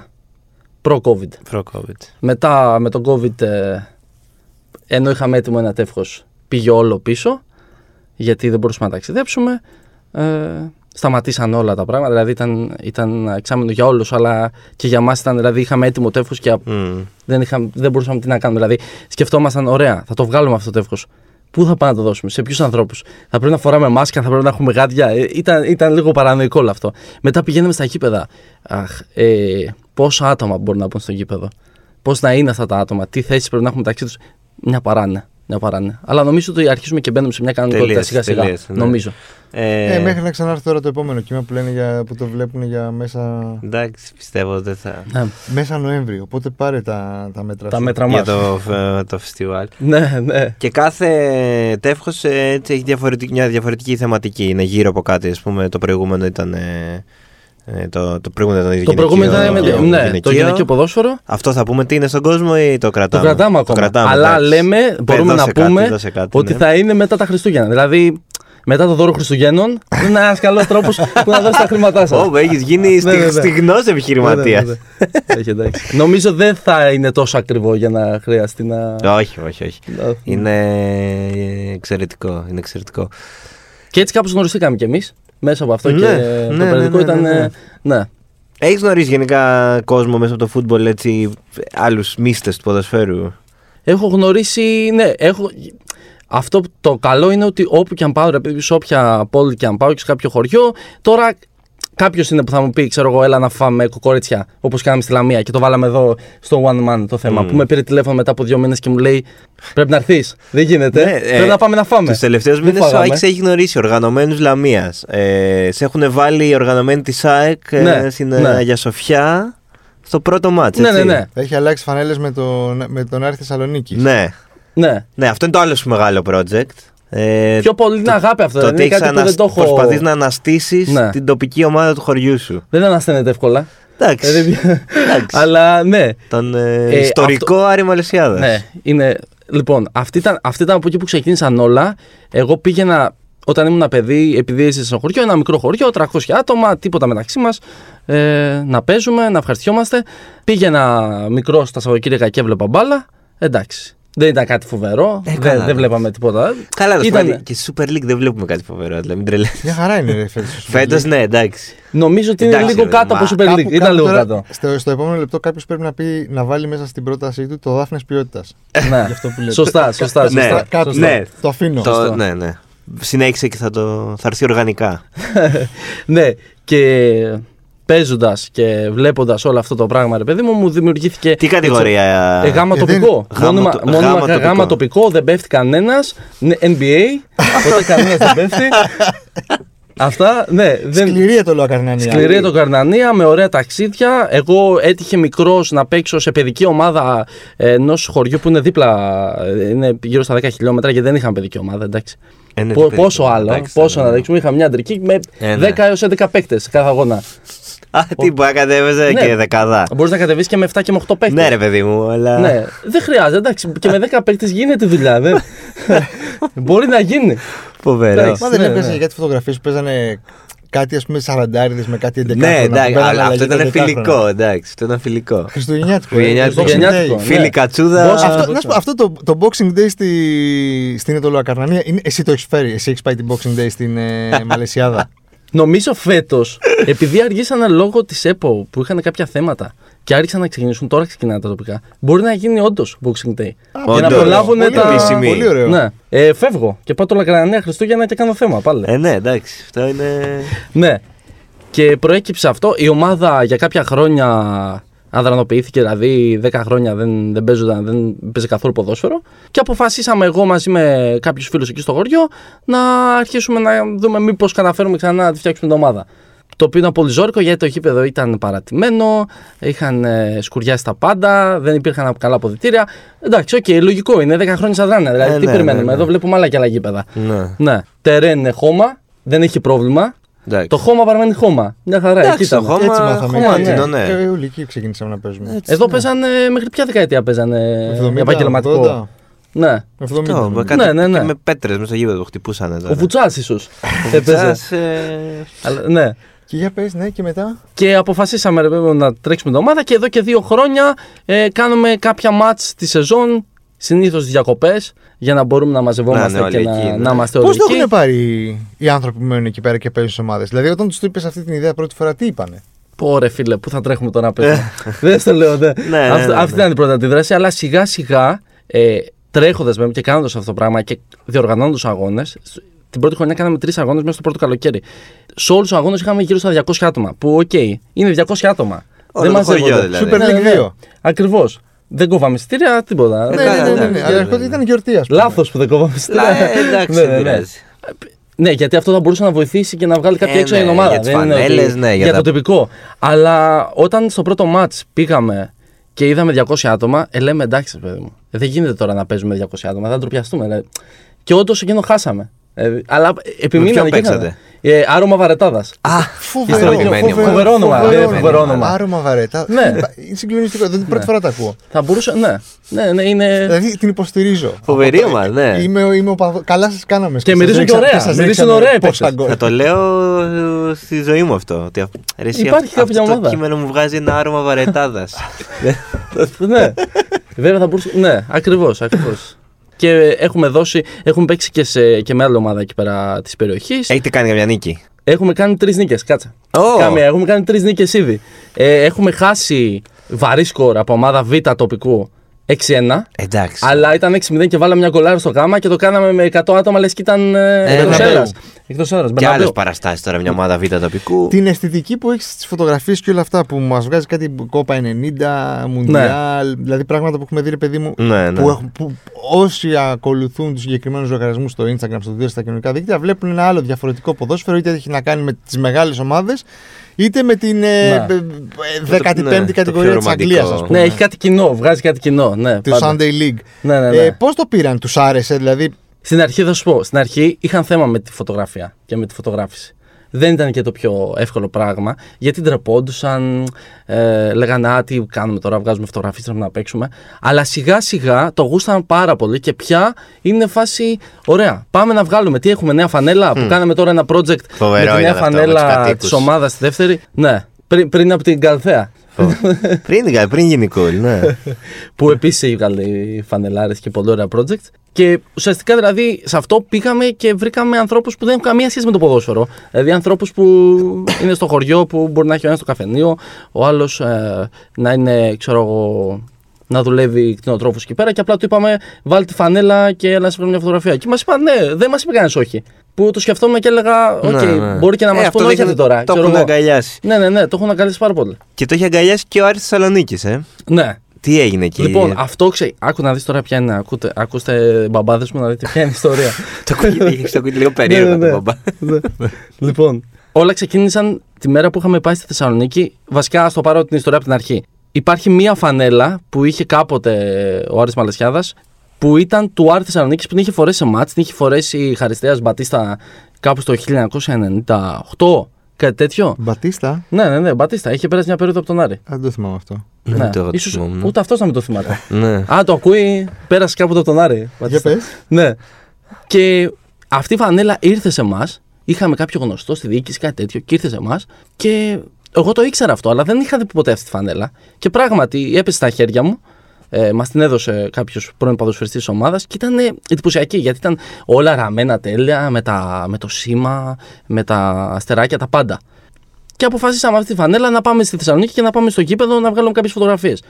S3: προ-COVID.
S2: προ-COVID.
S3: Μετά με τον COVID, ε, ενώ είχαμε έτοιμο ένα τεύχος, πήγε όλο πίσω, γιατί δεν μπορούσαμε να ταξιδέψουμε. Ε, σταματήσαν όλα τα πράγματα, δηλαδή ήταν, ήταν εξάμεινο για όλους, αλλά και για μας ήταν, δηλαδή είχαμε έτοιμο τεύχος και
S2: Μμ.
S3: δεν, είχαμε, δεν μπορούσαμε τι να κάνουμε. Δηλαδή σκεφτόμασταν, ωραία, θα το βγάλουμε αυτό το τεύχος. Πού θα πάμε να το δώσουμε, σε ποιους ανθρώπους. Θα πρέπει να φοράμε μάσκα, θα πρέπει να έχουμε γάντια. Ε, ήταν, ήταν λίγο παρανοϊκό όλο αυτό. Μετά πηγαίνουμε στα γήπεδα. Αχ, ε, πόσα άτομα μπορούν να μπουν στο γήπεδο. Πώς να είναι αυτά τα άτομα, τι θέσεις πρέπει να έχουν μεταξύ τους. Μια παράνε. Μια παράνε. Αλλά νομίζω ότι αρχίζουμε και μπαίνουμε σε μια κανονικότητα
S2: Τελείωσε,
S3: σιγά σιγά.
S2: τελείωσε, ναι.
S3: Νομίζω.
S2: Ε,
S1: ε, μέχρι να ξανάρθει τώρα το επόμενο κύμα που, λένε για, που το βλέπουν για μέσα,
S2: Εντάξει, πιστεύω δεν θα.
S3: Ναι,
S1: μέσα Νοέμβρη. Οπότε πάρε τα, τα μέτρα
S3: τα
S1: σου.
S3: μέτρα
S2: Για
S3: μας.
S2: το, ε, το φεστιβάλ.
S3: Ναι, ναι.
S2: Και κάθε τεύχος έτσι έχει διαφορετική, μια διαφορετική θεματική. Είναι γύρω από κάτι. Α πούμε, το προηγούμενο ήταν. ε, ε, το, το προηγούμενο ήταν
S3: Το προηγούμενο ήταν με,
S2: γυναικείο-
S3: ναι, το
S2: γυναικείο.
S3: γυναικείο ποδόσφαιρο.
S2: Αυτό θα πούμε τι είναι στον κόσμο ή το
S3: Το
S2: κρατάμε.
S3: κρατάμε ακόμα.
S2: κρατάμε,
S3: Αλλά
S2: εντάξει.
S3: λέμε, μπορούμε
S2: δώσε
S3: να
S2: κάτι,
S3: πούμε
S2: δώσε κάτι,
S3: ότι
S2: ναι.
S3: θα είναι μετά τα Χριστούγεννα. Δηλαδή, μετά το δώρο Χριστουγέννων είναι ένας καλός τρόπος που να δώσει τα χρήματά σας.
S2: Ω, έχεις γίνει
S3: Ναι, ναι, ναι.
S2: στιγνό επιχειρηματίας.
S3: Έχει, εντάξει. Νομίζω δεν θα είναι τόσο ακριβό για να χρειαστεί να.
S2: όχι, όχι, όχι.
S3: να-
S2: Είναι εξαιρετικό. Είναι εξαιρετικό.
S3: Και έτσι κάπως γνωριστήκαμε κι εμείς μέσα από αυτό
S2: Ναι,
S3: και
S2: ναι,
S3: το
S2: ναι,
S3: περιοδικό
S2: ναι,
S3: ήταν.
S2: ναι, ναι.
S3: ε, ναι.
S2: Έχεις γνωρίσει γενικά κόσμο μέσα από το φούτμπολ έτσι, άλλους μίστες του ποδοσφαίρου;
S3: Έχω γνωρίσει. Ναι, έχω. Αυτό που- το καλό είναι ότι όπου και αν πάω, ρε παιδί, σε όποια πόλη και αν πάω και σε κάποιο χωριό, τώρα κάποιο είναι που θα μου πει, ξέρω εγώ, έλα να φάμε κοκόριτσια όπως κάναμε στη Λαμία και το βάλαμε εδώ στο One Man το θέμα.
S2: Μμμ.
S3: Που με πήρε τηλέφωνο μετά από δύο μήνες και μου λέει Πρέπει να έρθεις. Δεν γίνεται.
S2: Ναι,
S3: Πρέπει
S2: ε,
S3: να πάμε να φάμε.
S2: Τους τελευταίους
S3: Δεν
S2: μήνες ο
S3: φάγαμε.
S2: ΑΕΚ έχει γνωρίσει οργανωμένους Λαμίας. Ε, σε έχουν βάλει οι οργανωμένοι της ΑΕΚ ε,
S3: Ναι,
S2: στην
S3: ναι.
S2: Αγία Σοφιά στο πρώτο μάτς,
S3: Ναι,
S2: έτσι.
S3: ναι, ναι.
S1: Έχει αλλάξει φανέλες με τον, με τον Άρη Θεσσαλονίκης.
S2: Ναι.
S3: ναι.
S2: Ναι, αυτό είναι το άλλο σου μεγάλο project. Ε,
S3: Πιο πολύ είναι αγάπη αυτό.
S2: το
S3: δεν
S2: ότι
S3: είναι
S2: έχεις
S3: κάτι που δεν το έχω.
S2: προσπαθείς να αναστήσεις
S3: Ναι.
S2: την τοπική ομάδα του χωριού σου.
S3: Δεν ανασταίνεται εύκολα.
S2: Εντάξει.
S3: Ε, δεν-
S2: Εντάξει.
S3: Αλλά ναι.
S2: Τον ε,
S3: Ε,
S2: ιστορικό Άρη Μαλαισιάδας.
S3: Ναι, είναι. Λοιπόν, αυτή ήταν, αυτή ήταν από εκεί που ξεκίνησαν όλα. Εγώ πήγαινα όταν ήμουν παιδί, επειδή είσαι σε χωριό, ένα μικρό χωριό, 300 άτομα, τίποτα μεταξύ μας. Ε, να παίζουμε, να ευχαριστιόμαστε. Πήγαινα μικρό στα Σαββατοκύριακα και έβλεπα μπάλα. Εντάξει. Δεν ήταν κάτι φοβερό.
S2: Ε,
S3: δεν,
S2: καλά.
S3: δεν βλέπαμε τίποτα.
S2: Καλά, να σου πω
S3: Ήταν-
S2: κάτι, και στη Super League δεν βλέπουμε κάτι φοβερό. Δηλαδή, μην τρελαίνεις.
S1: Μια χαρά είναι ρε, φέτος.
S2: Φέτος ναι, εντάξει.
S3: Νομίζω ότι είναι
S2: Εντάξει,
S3: λίγο
S2: ρε,
S3: κάτω
S2: μα
S3: από Super League.
S1: Κάπου-
S3: Ήταν
S1: κάπου
S3: λίγο
S1: τώρα,
S3: κάτω.
S1: Στο, στο επόμενο λεπτό κάποιος πρέπει να, πει, να βάλει μέσα στην πρότασή του το δάφνες ποιότητας.
S3: ναι.
S1: αυτό που λέτε.
S3: Σωστά, σωστά.
S2: Ναι.
S3: σωστά.
S1: Κάτω.
S2: ναι.
S1: Το αφήνω.
S2: Το, ναι, ναι. Συνέχισε και θα, το, θα έρθει οργανικά.
S3: ναι, και παίζοντας και βλέποντας όλο αυτό το πράγμα, ρε παιδί μου, μου δημιουργήθηκε.
S2: Τι κατηγορία.
S3: Ε, γάμα
S1: Ε,
S3: τοπικό.
S2: δεν-
S3: Μόνιμα,
S2: γάμα το-
S3: μόνιμα-
S2: γάμα τοπικό.
S3: γάμα τοπικό, δεν πέφτει κανένας. NBA, οπότε κανένας δεν πέφτει. Αυτά, ναι. Δεν...
S1: Σκληρία το λέω Καρνανία.
S3: Σκληρία το Καρνανία με ωραία ταξίδια. Εγώ έτυχε μικρός να παίξω σε παιδική ομάδα ενός χωριού που είναι δίπλα, ε, είναι γύρω στα 10 χιλιόμετρα και δεν είχαμε παιδική ομάδα. Εντάξει.
S2: Ε, ναι,
S3: Πο-
S2: το παιδί,
S3: πόσο άλλο,
S2: εντάξει,
S3: πόσο
S2: ναι.
S3: να δείξουμε. Είχαμε μια αντρική με
S2: Ε, ναι.
S3: 10 έως 11 παίκτες κάθε αγώνα.
S2: Α, τι μπορεί να κατέβαιζε
S3: Ναι.
S2: και δεκαδά.
S3: Μπορείς να κατεβείς και με 7 και με 8 παίκτε.
S2: Ναι, ρε παιδί μου, αλλά.
S3: Ναι, δεν χρειάζεται. Εντάξει, και με 10 παίκτε γίνεται δουλειά. Δεν... Μπορεί να γίνει.
S2: Φοβερός.
S3: Εντάξει.
S1: Μα δεν
S3: Ναι,
S1: έπαιζε
S3: ναι.
S1: για τι φωτογραφίες που παίζανε κάτι ας πούμε σαραντάριδες με κάτι 11
S2: Ναι, εντάξει, αλλά αυτό ήταν φιλικό, εντάξει. Αυτό ήταν φιλικό.
S1: Χριστουγεννιάτικο. ε,
S2: Χριστουγεννιάτικο.
S1: Boxing Day.
S3: Χριστουγεννιάτικο, ναι.
S2: Φίλη κατσούδα.
S3: Δώσε
S1: Αυτό, να σου πω, αυτό το, το Boxing Day στη, στην Ετωλοακαρνανία, είναι, εσύ το έχεις φέρει. Εσύ έχεις πάει την Boxing Day στην ε, Μαλαισιάδα.
S3: Νομίζω φέτος, επειδή αργήσανε λόγω της ΕΠΟ που είχαν κάποια θέματα και άρχισαν να ξεκινήσουν, τώρα ξεκινάνε τα τοπικά. Μπορεί να γίνει όντως Boxing Day. για να
S2: Όντως.
S3: προλάβουν
S1: Πολύ
S3: τα.
S1: ωραίο,
S2: Επίσημη.
S1: Πολύ ωραίο.
S3: Ναι. Ε, φεύγω και πάω το Λακρανία Χριστούγεννα και κάνω θέμα πάλι.
S2: Ε, ναι, εντάξει. Αυτό είναι.
S3: Ναι. Και προέκυψε αυτό. Η ομάδα για κάποια χρόνια αδρανοποιήθηκε, δηλαδή 10 χρόνια δεν, δεν, παίζονταν, δεν παίζει καθόλου ποδόσφαιρο. Και αποφασίσαμε εγώ μαζί με κάποιους φίλους εκεί στο χωριό να αρχίσουμε να δούμε μήπως καταφέρουμε ξανά να τη φτιάξουμε την ομάδα. Το οποίο ήταν πολύ ζόρικο γιατί το γήπεδο ήταν παρατημένο, είχαν ε, σκουριάσει τα πάντα, δεν υπήρχαν καλά αποδυτήρια. Εντάξει, οκ, λογικό είναι 10 χρόνια σε αδράνεια. Δηλαδή,
S2: Ε,
S3: τι
S2: ναι,
S3: περιμένουμε,
S2: ναι, ναι.
S3: εδώ βλέπουμε άλλα και άλλα γήπεδα.
S2: Ναι.
S3: Ναι, τερέν είναι χώμα, δεν έχει πρόβλημα.
S2: Εντάξει.
S3: Το χώμα παραμένει χώμα. Μια χαρά,
S2: Εντάξει,
S3: εκεί ήταν.
S2: το χώμα-
S1: Έτσι μάθαμε.
S3: χώμα,
S1: έτσι.
S3: ναι.
S2: ναι.
S1: Ε, όλοι εκεί ξεκινήσαμε να παίζουμε.
S3: Εδώ παίζανε μέχρι ποια δεκαετία παίζανε
S1: 70,
S3: επαγγελματικό;
S1: 80,
S3: Ναι.
S1: 70.
S2: Αυτό, με κάτι-
S3: Ναι, ναι, ναι.
S2: και με πέτρες μέσα στο γήπεδο που χτυπούσαν.
S3: Ο Βουτσάς ίσως.
S2: Βουτσάς, ε,
S3: Ναι.
S1: Και για πες, ναι, και μετά;
S3: Και αποφασίσαμε ρε, βέβαια, να τρέξουμε την ομάδα και εδώ και δύο χρόνια ε, κάνουμε κάποια μάτς τη σεζόν. Συνήθως διακοπές για να μπορούμε να μαζευόμαστε
S2: Να είναι
S3: και
S2: όλοι
S3: να,
S2: εκεί, ναι.
S3: να είμαστε
S1: Πώς
S3: όλοι
S1: το
S3: εκεί.
S1: έχουν πάρει οι άνθρωποι που μένουν εκεί πέρα και παίζουν σε ομάδες; Δηλαδή, όταν τους το είπες αυτή την ιδέα πρώτη φορά, τι είπανε;
S3: Πω ρε φίλε, πού θα τρέχουμε τώρα να παίζουμε; Δεν στο λέω, ναι.
S2: Ναι, ναι,
S3: Αυτή-
S2: ναι,
S3: Αυτή
S2: ναι.
S3: ήταν η πρώτη αντίδραση, αλλά σιγά σιγά ε, τρέχοντας με και κάνοντας αυτό το πράγμα και διοργανώνοντας αγώνες. Την πρώτη χρονιά κάναμε τρεις αγώνες μέσα στο πρώτο καλοκαίρι. Σε όλους τους αγώνες είχαμε γύρω στα 200 άτομα. Που, οκ, είναι 200 άτομα.
S2: Όλο το χωριό, δηλαδή.
S1: Super League 2.
S3: Ακριβώς. Δεν κόβαμε εισιτήρια, τίποτα.
S1: Ναι,
S2: Ε,
S1: ναι,
S2: καλά,
S1: ναι, ναι,
S2: ναι,
S1: ναι.
S2: ναι,
S1: Αλλά
S2: ναι,
S1: έρχονται
S2: ναι.
S1: ήταν γιορτή, ας πούμε.
S3: Λάθος που δεν κόβαμε εισιτήρια.
S2: Ε, Εντάξει,
S3: Ναι,
S2: δεν
S3: ναι, ναι.
S2: πειράζει.
S3: Ναι, γιατί αυτό θα μπορούσε να βοηθήσει και να βγάλει κάποια
S2: Ε,
S3: έξω
S2: ναι,
S3: η ομάδα.
S2: για τις
S3: Δεν είναι ότι-
S2: φανέλες, ναι, για
S3: για
S2: τα-
S3: το τυπικό. Αλλά όταν στο πρώτο μάτς πήγαμε και είδαμε 200 άτομα, ε, λέμε εντάξει, παιδί μου. Ε, δεν γίνεται τώρα να παίζουμε 200 άτομα, θα ντροπιαστούμε. Ε. Και όντως εκείνο χάσαμε. Ε, αλλά επιμείνανε
S2: ποιον
S3: και είχαμε.
S2: παίξατε;
S3: Ε, άρωμα βαρετάδας.
S2: Α,
S1: Φοβερό,
S2: Ιστοροποιημένη ομάδα.
S3: Φοβερό όνομα,
S1: φοβερό
S3: ναι, φοβερό όνομα.
S1: Άρωμα βαρέτα.
S3: Ναι.
S1: Είναι συγκλονιστικό. Δεν την πρώτη φορά τα ακούω.
S3: Θα μπορούσε. Ναι, ναι, ναι είναι.
S1: Δηλαδή την υποστηρίζω.
S2: Φοβερή
S1: Από το-
S2: ομάδα, ναι.
S1: Είμαι, είμαι ο παδο- Καλά σας κάναμε.
S3: Και
S1: σας
S3: μυρίζουν
S1: ρίξα-
S3: και ωραία.
S1: σας
S3: Μυρίζουν
S1: ρίξαμε
S3: ωραία οι
S1: πόσα
S3: παίκτες.
S1: γκολ.
S2: θα το λέω ε, στη ζωή μου αυτό. Ότι, αυ- ρε, εσύ,
S3: Υπάρχει
S2: αυτό,
S3: κάποια
S2: αυτό
S3: ομάδα.
S2: το κείμενο μου βγάζει ένα άρωμα βαρετάδας.
S3: ναι. Βέβαια θα μπορούσε. Ναι, ακριβώς. Ακριβώς. Και έχουμε δώσει, έχουμε παίξει και, σε, και με άλλη ομάδα εκεί πέρα της περιοχής.
S2: Έχετε κάνει καμιά νίκη;
S3: Έχουμε κάνει τρεις νίκες, κάτσε.
S2: Ω.
S3: Κάμια, έχουμε κάνει τρεις νίκες ήδη. Ε, έχουμε χάσει βαρύ σκορ από ομάδα Β τοπικού 6-1.
S2: Εντάξει.
S3: Αλλά ήταν 6-0 και βάλαμε μια γκολάρα στο γάμα και το κάναμε με 100 άτομα λες και ήταν ε,
S2: Ε,
S3: εκτός
S2: Μπερναμπέου.
S3: έδρας. Εκτός έδρας.
S2: Και άλλες παραστάσεις τώρα, μια ομάδα β' τοπικού.
S1: Την αισθητική που έχεις στις φωτογραφίες και όλα αυτά που μας βγάζει κάτι κόπα 90, Μουντιάλ, δηλαδή πράγματα που έχουμε δει, ρε παιδί μου.
S2: Ναι, ναι.
S1: Που, έχουν, που όσοι ακολουθούν τους συγκεκριμένους λογαριασμού στο Instagram, στο Twitter, στα κοινωνικά δίκτυα, βλέπουν ένα άλλο διαφορετικό ποδόσφαιρο, είτε έχει να κάνει με τις μεγάλες ομάδες, είτε με την ε,
S3: Ναι.
S1: ε, ε, 15η
S2: ναι, το
S1: κατηγορία
S2: πιο
S1: τη Αγγλίας, ας
S2: ρομαντικό.
S1: πούμε.
S3: Ναι, έχει κάτι κοινό, βγάζει κάτι κοινό. Ναι,
S1: Του
S3: πάντα.
S1: Sunday League.
S3: Ναι, ναι, ναι.
S1: Ε, Πώς το πήραν, τους άρεσε, δηλαδή;
S3: Στην αρχή θα σου πω, στην αρχή είχαν θέμα με τη φωτογραφία και με τη φωτογράφηση. Δεν ήταν και το πιο εύκολο πράγμα, γιατί ντρεπόντουσαν, ε, λέγανε Α, τι κάνουμε τώρα, βγάζουμε φωτογραφίες να παίξουμε. Αλλά σιγά σιγά το γούσταν πάρα πολύ και πια είναι φάση, ωραία, πάμε να βγάλουμε. Τι έχουμε, νέα φανέλα που κάναμε τώρα ένα project
S2: Φοβερό
S3: με τη νέα
S2: ήταν αυτό, με τους
S3: φανέλα
S2: κατοίκους.
S3: της ομάδας στη δεύτερη. Ναι, πριν, πριν από την Καλθέα.
S2: πριν, πριν γίνει cool, ναι.
S3: που επίσης έβγαλε φανελάρες και πολύ ωραία project. Και ουσιαστικά δηλαδή σε αυτό πήγαμε και βρήκαμε ανθρώπους που δεν έχουν καμία σχέση με το ποδόσφαιρο. Δηλαδή ανθρώπους που είναι στο χωριό, που μπορεί να έχει ο ένας στο καφενείο, ο άλλος να είναι, ξέρω εγώ, να δουλεύει κτηνοτρόφος εκεί πέρα. Και απλά του είπαμε, βάλτε τη φανέλα και έλα να σε μια φωτογραφία. Και μας είπαν, ναι, δεν μας είπε κανένας όχι. Που το σκεφτόμουν και έλεγα, Οκ,
S2: Ναι, ναι.
S3: μπορεί και να
S2: Ε,
S3: μας
S2: αυτό
S3: πούνε όχι
S2: δείχνει
S3: αυτή τώρα.
S2: Το
S3: ξέρω
S2: έχουν
S3: εγώ.
S2: αγκαλιάσει.
S3: Ναι, ναι, ναι, το έχουν αγκαλιάσει πάρα πολύ.
S2: Και το έχει αγκαλιάσει και ο Άρης Θεσσαλονίκης, ε.
S3: Ναι,
S2: Τι έγινε εκεί;
S3: Λοιπόν, αυτό ξέρει. Άκου να δεις τώρα ποια είναι. Ακούτε, ακούστε μπαμπάδες μου να δείτε ποια είναι η ιστορία.
S2: Το ακούγεται έχεις το ακούγεται λίγο περίεργο
S3: Ναι, ναι,
S2: το μπαμπά.
S3: Ναι. λοιπόν, όλα ξεκίνησαν τη μέρα που είχαμε πάει στη Θεσσαλονίκη. Βασικά, στο πάρω την ιστορία από την αρχή. Υπάρχει μία φανέλα που είχε κάποτε ο Άρης Μαλασιάδας που ήταν του Άρη Θεσσαλονίκης που την είχε φορέσει σε μάτς, την είχε φορέσει η Χαριστέας Μπατίστα κάπου στο 1998, κάτι τέτοιο.
S1: Μπατίστα;
S3: Ναι, ναι, ναι, Μπατίστα. Είχε πέρασει μια περίοδο από τον Άρη.
S1: Δεν το θυμάμαι αυτό.
S2: Ναι, το
S3: Ίσως
S2: θυμόμουν.
S3: ούτε αυτός να μην το θυμάται.
S2: Ναι.
S3: Α, το ακούει, πέρασε κάποτε από τον Άρη.
S1: Για
S3: Μπατίστα.
S1: πες.
S3: Ναι. Και αυτή η φανέλα ήρθε σε εμάς. Είχαμε κάποιο γνωστό στη διοίκηση, κάτι τέτοιο, και ήρθε σε εμάς. Και εγώ το ήξερα αυτό, αλλά δεν είχα δει ποτέ αυτή τη φανέλα. Και πράγματι έπεσε στα χέρια μου. Ε, Μας την έδωσε κάποιος πρώην ποδοσφαιριστής της ομάδας και ήταν ε, εντυπωσιακή γιατί ήταν όλα ραμμένα τέλεια με, τα, με το σήμα, με τα αστεράκια, τα πάντα. Και αποφασίσαμε αυτή τη φανέλα να πάμε στη Θεσσαλονίκη και να πάμε στο γήπεδο να βγάλουμε κάποιες φωτογραφίες.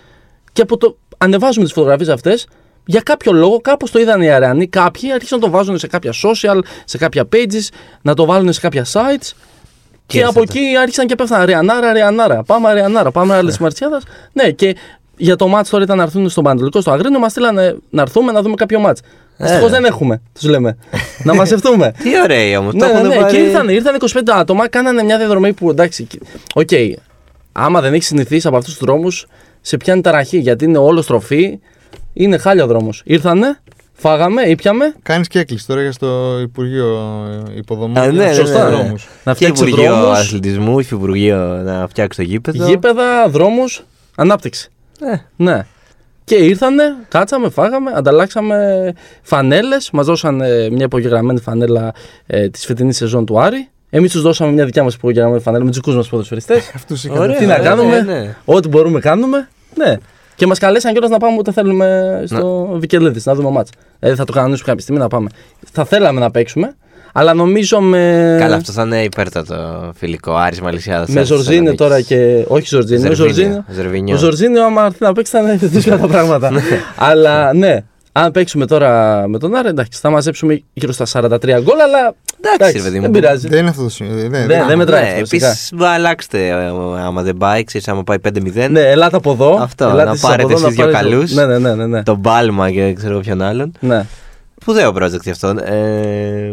S3: Και από το ανεβάζουμε τις φωτογραφίες αυτές, για κάποιο λόγο κάπως το είδαν οι Αρεανοί. Κάποιοι άρχισαν να το βάζουν σε κάποια social, σε κάποια pages, να το βάλουν σε κάποια sites. Και,
S2: Και
S3: από
S2: ήρθατε.
S3: εκεί άρχισαν και πέφτανε Ρεανάρα, Ρεανάρα. Πάμε Ρεανάρα, πάμε άλλη Μαρτσιάδα. Ναι, και για το μάτς τώρα ήταν να έρθουν στον Παντελικό, στο Αγρίνο, μας στείλανε να έρθουμε να δούμε κάποιο μάτς. Δυστυχώς δεν έχουμε, τους λέμε. να μαζευτούμε.
S2: Τι ωραίοι όμως.
S3: Ναι, ναι, ναι. Και ήρθαν, ήρθαν 25 άτομα, κάνανε μια διαδρομή που εντάξει. Οκ, άμα δεν έχεις συνηθίσει από αυτούς τους δρόμους, σε πιάνει ταραχή γιατί είναι όλος στροφή, είναι χάλια δρόμος. Ήρθανε, φάγαμε, ήπιαμε.
S1: Κάνεις και έκκληση τώρα για στο Υπουργείο Υποδομών.
S2: Α, ναι,
S1: για
S2: ναι,
S1: τους
S2: ναι, ναι.
S1: δρόμους.
S3: Να
S2: Και
S3: φτιάξει
S2: Υπουργείο
S3: δρόμους,
S2: Αθλητισμού, και Υπουργείο να φτιάξει το γήπεδο.
S3: γήπεδα, δρόμους, ανάπτυξη.
S2: Ε.
S3: Ναι. Και ήρθανε, κάτσαμε, φάγαμε, ανταλλάξαμε φανέλες. Μας δώσανε μια υπογεγραμμένη φανέλα ε, της φετινής σεζόν του Άρη. Εμείς τους δώσαμε μια δικιά μας υπογεγραμμένη φανέλα με τους δικούς μας ποδοσφαιριστές.
S1: Αυτούς
S2: Ωραία,
S1: είχατε.
S3: Τι να
S2: ωραία,
S3: κάνουμε;
S2: ναι, ναι.
S3: Ό,τι μπορούμε κάνουμε. Ναι. Και μας καλέσαν κιόλας να πάμε ούτε θέλουμε στο Βικελίδης να δούμε μάτς. Δηλαδή θα το κανονίσουμε κάποια στιγμή να πάμε. Θα θέλαμε να παίξουμε, αλλά νομίζω με.
S2: Καλά, αυτό θα είναι υπέρτατο φιλικό. Άρης Μαλισσιάδας.
S3: Με
S2: Άρης
S3: Ζορζίνιο
S2: Θεσσαλονίκης.
S3: τώρα και. Όχι Ζορζίνιο, ο Ζορζίνιο.
S2: Ζερβινιό.
S3: Ο Ζορζίνιο, άμα έρθει να παίξει, θα είναι δύσκολα τα πράγματα. αλλά ναι, αν παίξουμε τώρα με τον Άρη, εντάξει, θα μαζέψουμε γύρω στα 43 γκολ, αλλά.
S2: Εντάξει, ρε παιδί μου.
S3: δεν πειράζει.
S1: Δεν είναι αυτό το σημείο. Δεν, δεν,
S3: Δεν- δεν μετράει
S2: Ναι,
S3: αυτό, σιγά.
S2: επίσης αλλάξτε ε, άμα δεν πάει, ξέρεις, άμα πάει 5-0.
S3: Ναι, ελάτε από εδώ.
S2: Αυτό,
S3: ελάτε
S2: να
S3: εσείς
S2: πάρετε
S3: από εδώ,
S2: εσείς
S3: να
S2: δύο
S3: πάρετε-
S2: καλούς.
S3: Ναι, ναι, ναι. ναι, ναι.
S2: Το Μπάλμα και ξέρω ποιον άλλον.
S3: ναι.
S2: Σπουδαίο project αυτό. Ε,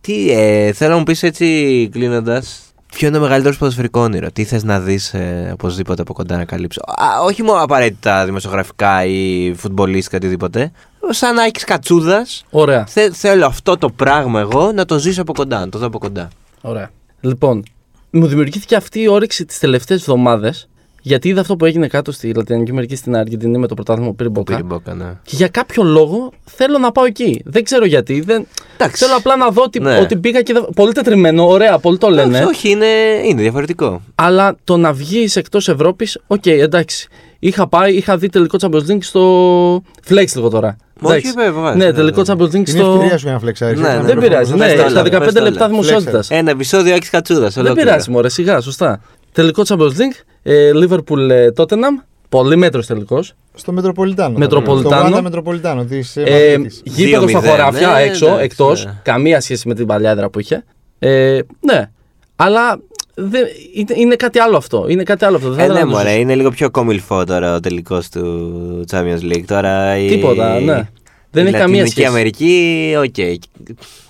S2: τι, ε, θέλω να μου πεις έτσι κλείνοντας. Ποιο είναι το μεγαλύτερο σου ποδοσφαιρικό όνειρο, τι θες να δεις ε, οπωσδήποτε από κοντά να καλύψει. Α, όχι μόνο απαραίτητα δημοσιογραφικά ή φουτμπολίστικα οτιδήποτε. Σαν να έχει κατσούδας.
S3: Ωραία.
S2: Θε, θέλω αυτό το πράγμα εγώ να το ζήσω από κοντά, να το δω από κοντά.
S3: Ωραία. Λοιπόν, μου δημιουργήθηκε αυτή η όρεξη τις τελευταίες εβδομάδες, γιατί είδα αυτό που έγινε κάτω στη Λατινική Αμερική στην Αργεντινή με το πρωτάθλημα που πήρε η Μπόκα.
S2: Πήρε μπόκα, ναι.
S3: Και για κάποιο λόγο θέλω να πάω εκεί. Δεν ξέρω γιατί. Δεν...
S2: Εντάξει.
S3: Θέλω απλά να δω ότι,
S2: Ναι.
S3: ότι πήγα και. δεν- Πολύ τετριμμένο, ωραία, πολύ το λένε.
S2: Όχι, όχι, είναι, είναι διαφορετικό.
S3: Αλλά το να βγεις εκτός Ευρώπης, οκ, εντάξει. Είχα πάει, είχα δει τελικό Champions League στο. Flex λίγο τώρα.
S2: Όχι,
S3: Εντάξει.
S2: βέβαια, βέβαια.
S3: Ναι, τελικό Champions League
S1: Είναι
S3: στο.
S1: ευκαιρία σου για να flexάρεις.
S2: Ναι,
S1: έτσι, να
S2: ναι,
S3: Δεν
S1: μην
S3: πειράζει.
S1: προχωράς.
S3: Ναι,
S2: Πες τα όλα,
S3: στα 15
S2: πες τα όλα.
S3: λεπτά δημοσιότητα.
S2: Ένα επεισόδιο έχει κατσούδας.
S3: Δεν πειράζει, μωρέ, σιγά, σωστά. Τελικό Champions League, ε, Liverpool ε, Tottenham. Πολύ μέτριος τελικός.
S1: Στο Metropolitano.
S3: Metropolitano.
S1: Στο Wanda Metropolitano της ε,
S3: Ε,
S1: Μαδρίτης.
S3: γήπεδο στα
S2: 2-0,
S3: χωράφια
S2: ναι,
S3: έξω,
S2: εντάξει,
S3: εκτός.
S2: ναι.
S3: Καμία σχέση με την παλιά έδρα που είχε. Ε, ναι. Αλλά δεν- είναι, είναι κάτι άλλο αυτό. Είναι κάτι άλλο αυτό. Δεν θα
S2: Ε,
S3: ήθελα
S2: ναι,
S3: να το
S2: μωρέ,
S3: ζήσω.
S2: είναι λίγο πιο κομιλφό τώρα ο τελικός του Champions League. Τώρα η...
S3: Τίποτα, ναι. Δεν
S2: η
S3: έχει καμία
S2: Λατινική
S3: σχέση.
S2: Αμερική, οκ.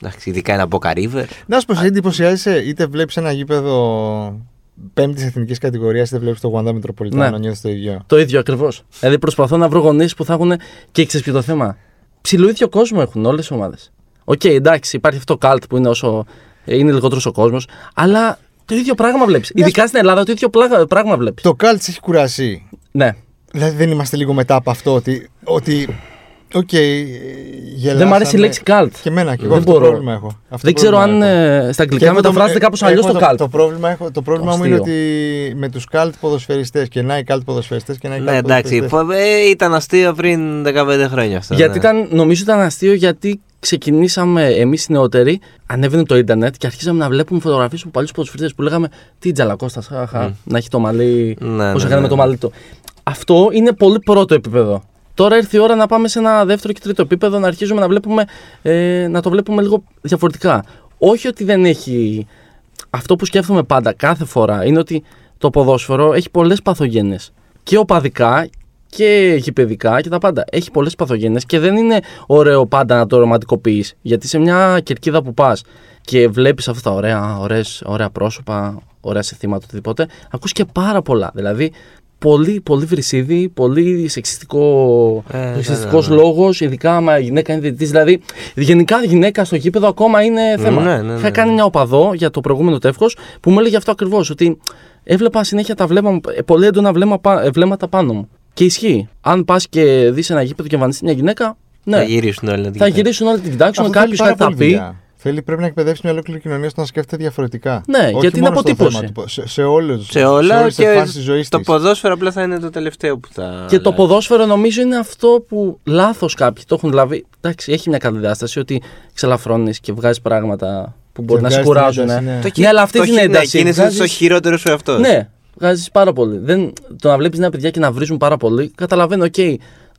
S2: Εντάξει, ειδικά ένα Boca-River.
S1: Να σου πω, εσύ εντυπωσιάζεσαι είτε βλέπεις ένα γήπεδο πέμπτης εθνικής κατηγορίας, είτε βλέπεις το Wanda Metropolitano.
S3: Ναι.
S1: Νιώθεις το ίδιο.
S3: Το ίδιο ακριβώς. Δηλαδή προσπαθώ να βρω γονείς που θα έχουν και ξέρεις ποιο το θέμα. Ψιλοίδιο κόσμο έχουν όλες οι ομάδες. Οκ, εντάξει, υπάρχει αυτό το cult που είναι όσο. είναι λιγότερος ο κόσμος, αλλά το ίδιο πράγμα βλέπεις. Ειδικά στην Ελλάδα το ίδιο πλάγα- πράγμα βλέπεις.
S1: Το Κάλτ έχει κουράσει.
S3: Ναι.
S1: Δηλαδή δεν είμαστε λίγο μετά από αυτό ότι. ότι Οκ, γελάσαμε.
S3: Δεν μου αρέσει η λέξη cult.
S1: Και εμένα, και εγώ
S3: Δεν
S1: αυτό το
S3: μπορώ.
S1: πρόβλημα έχω. Αυτό
S3: Δεν
S1: το
S3: ξέρω αν
S1: πρόβλημα έχω.
S3: ε, στα
S1: Και
S3: αγγλικά
S1: έχω το-
S3: μεταφράζεται
S1: ε,
S3: κάπως αλλιώς
S1: έχω
S3: το cult.
S1: Το πρόβλημα, έχω, το πρόβλημα μου είναι
S3: Αστείο.
S1: ότι με τους καλτ ποδοσφαιριστές και να οι καλτ ποδοσφαιριστές και να οι
S2: Ναι,
S1: καλτ
S2: εντάξει,
S1: ποδοσφαιριστές.
S2: φο- ε, ήταν αστείο πριν 15 χρόνια αυτό.
S3: Γιατί
S2: ναι.
S3: ήταν, νομίζω ήταν αστείο γιατί ξεκινήσαμε εμείς οι νεότεροι, ανέβαινε το ίντερνετ και αρχίσαμε να βλέπουμε φωτογραφίες από παλιούς ποδοσφαιριστές που λέγαμε Τι τζαλακώστα, χαχα, να έχει το μαλλί.
S2: Ναι,
S3: Πώς
S2: ναι,
S3: έκανε
S2: ναι.
S3: με το μαλλί του. Αυτό είναι πολύ πρώτο επίπεδο. Τώρα ήρθε η ώρα να πάμε σε ένα δεύτερο και τρίτο επίπεδο, να αρχίζουμε να, βλέπουμε, ε, να το βλέπουμε λίγο διαφορετικά. Όχι ότι δεν έχει. Αυτό που σκέφτομαι πάντα κάθε φορά είναι ότι το ποδόσφαιρο έχει πολλές παθογένειες. Και οπαδικά και γηπαιδικά και τα πάντα. Έχει πολλές παθογένειες και δεν είναι ωραίο πάντα να το ρομαντικοποιεί. Γιατί σε μια κερκίδα που πας και βλέπεις αυτά τα ωραία, ωραίες, ωραία πρόσωπα, ωραία συνθήματα, οτιδήποτε, ακούς και πάρα πολλά. Δηλαδή, πολύ, πολύ βρυσίδι, πολύ σεξιστικό,
S2: Ε,
S3: σεξιστικός
S2: ναι, ναι, ναι.
S3: λόγος, ειδικά άμα η γυναίκα είναι διαιτητής. Δηλαδή, γενικά η γυναίκα στο γήπεδο ακόμα είναι θέμα.
S2: Ναι, ναι, ναι,
S3: Είχα
S2: ναι.
S3: κάνει μια οπαδό για το προηγούμενο τεύχος που μου έλεγε αυτό ακριβώς, ότι έβλεπα συνέχεια τα βλέμμα, ε, πολύ έντονα βλέμμα, πα- ε, βλέμματα πάνω μου. Και ισχύει. Αν πας και δεις ένα γήπεδο και εμφανιστεί μια γυναίκα, ναι,
S2: Θα γυρίσουν όλοι να την
S3: θα
S2: κοιτάξουν.
S3: γυρίσουν όλοι να την κοιτάξουν,
S1: Αυτό θέλει
S3: κάποιος
S1: πάρα
S3: κάτι θα
S1: πολύ
S3: πει.
S1: δουλειά. Θέλει, πρέπει να εκπαιδεύσει μια ολόκληρη κοινωνία στο να σκέφτεται διαφορετικά.
S3: Ναι,
S1: Όχι
S3: γιατί είναι
S1: μόνο στο
S3: αποτύπωση.
S1: θέμα του- σε, σε, όλους,
S2: Σε όλα
S1: όλες τις
S2: και
S1: εκφάσεις της ζωής
S2: το
S1: της.
S2: ποδόσφαιρο απλά θα είναι το τελευταίο που θα.
S3: Και το
S2: αλλάξει.
S3: ποδόσφαιρο νομίζω είναι αυτό που λάθος κάποιοι το έχουν λάβει. Εντάξει, έχει μια καλή διάσταση ότι ξελαφρώνει και βγάζεις πράγματα που μπορεί να σε
S1: βγάζεις την
S3: κουράζουν.
S1: ένταση,
S3: Ναι,
S1: ναι.
S2: Το
S3: ναι, αλλά αυτή
S2: το
S3: την
S2: χει-
S3: ένταση.
S2: Ναι, γίνεσαι
S3: βγάζεις-
S2: στο χειρότερο σου εαυτός.
S3: Ναι, βγάζεις πάρα πολύ. Δεν, το να βλέπεις νέα παιδιά και να βρίζουν πάρα πολύ, καταλαβαίνω, οκ.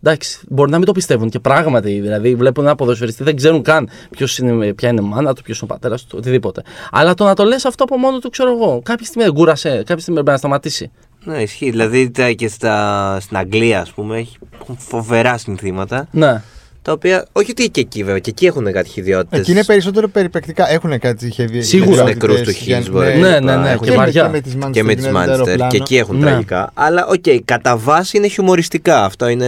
S3: Εντάξει, μπορεί να μην το πιστεύουν και πράγματι. Δηλαδή, βλέπουν ένα ποδοσφαιριστή, δεν ξέρουν καν ποιος είναι, ποια είναι η μάνα του, ποιος είναι ο πατέρας του, οτιδήποτε. Αλλά το να το λες αυτό από μόνο του, ξέρω εγώ. Κάποια στιγμή δεν κούρασε, κάποια στιγμή πρέπει να σταματήσει.
S2: Ναι, ισχύει. Δηλαδή τα- και στα, στην Αγγλία, ας πούμε, έχει- έχουν φοβερά συνθήματα.
S3: Ναι.
S2: Τα οποία. Όχι ότι και εκεί βέβαια, και εκεί έχουν κάτι ιδιότητε.
S1: Εκεί είναι περισσότερο περιπαικτικά. Έχουν κάτι σχέδια.
S3: Σίγουρα.
S2: Τους
S1: ιδιότητες
S2: νεκρούς του
S1: για-
S2: Hillsborough.
S3: Ναι, ναι, ναι,
S2: Έχουν
S3: και
S1: με-
S3: βαριά.
S1: Και με τις Manchester
S2: και με τις
S1: United
S2: Manchester.
S1: αεροπλάνα.
S2: Και εκεί έχουν
S3: Ναι.
S2: τραγικά. Αλλά οκ, κατά βάση είναι χιουμοριστικά. Αυτό είναι.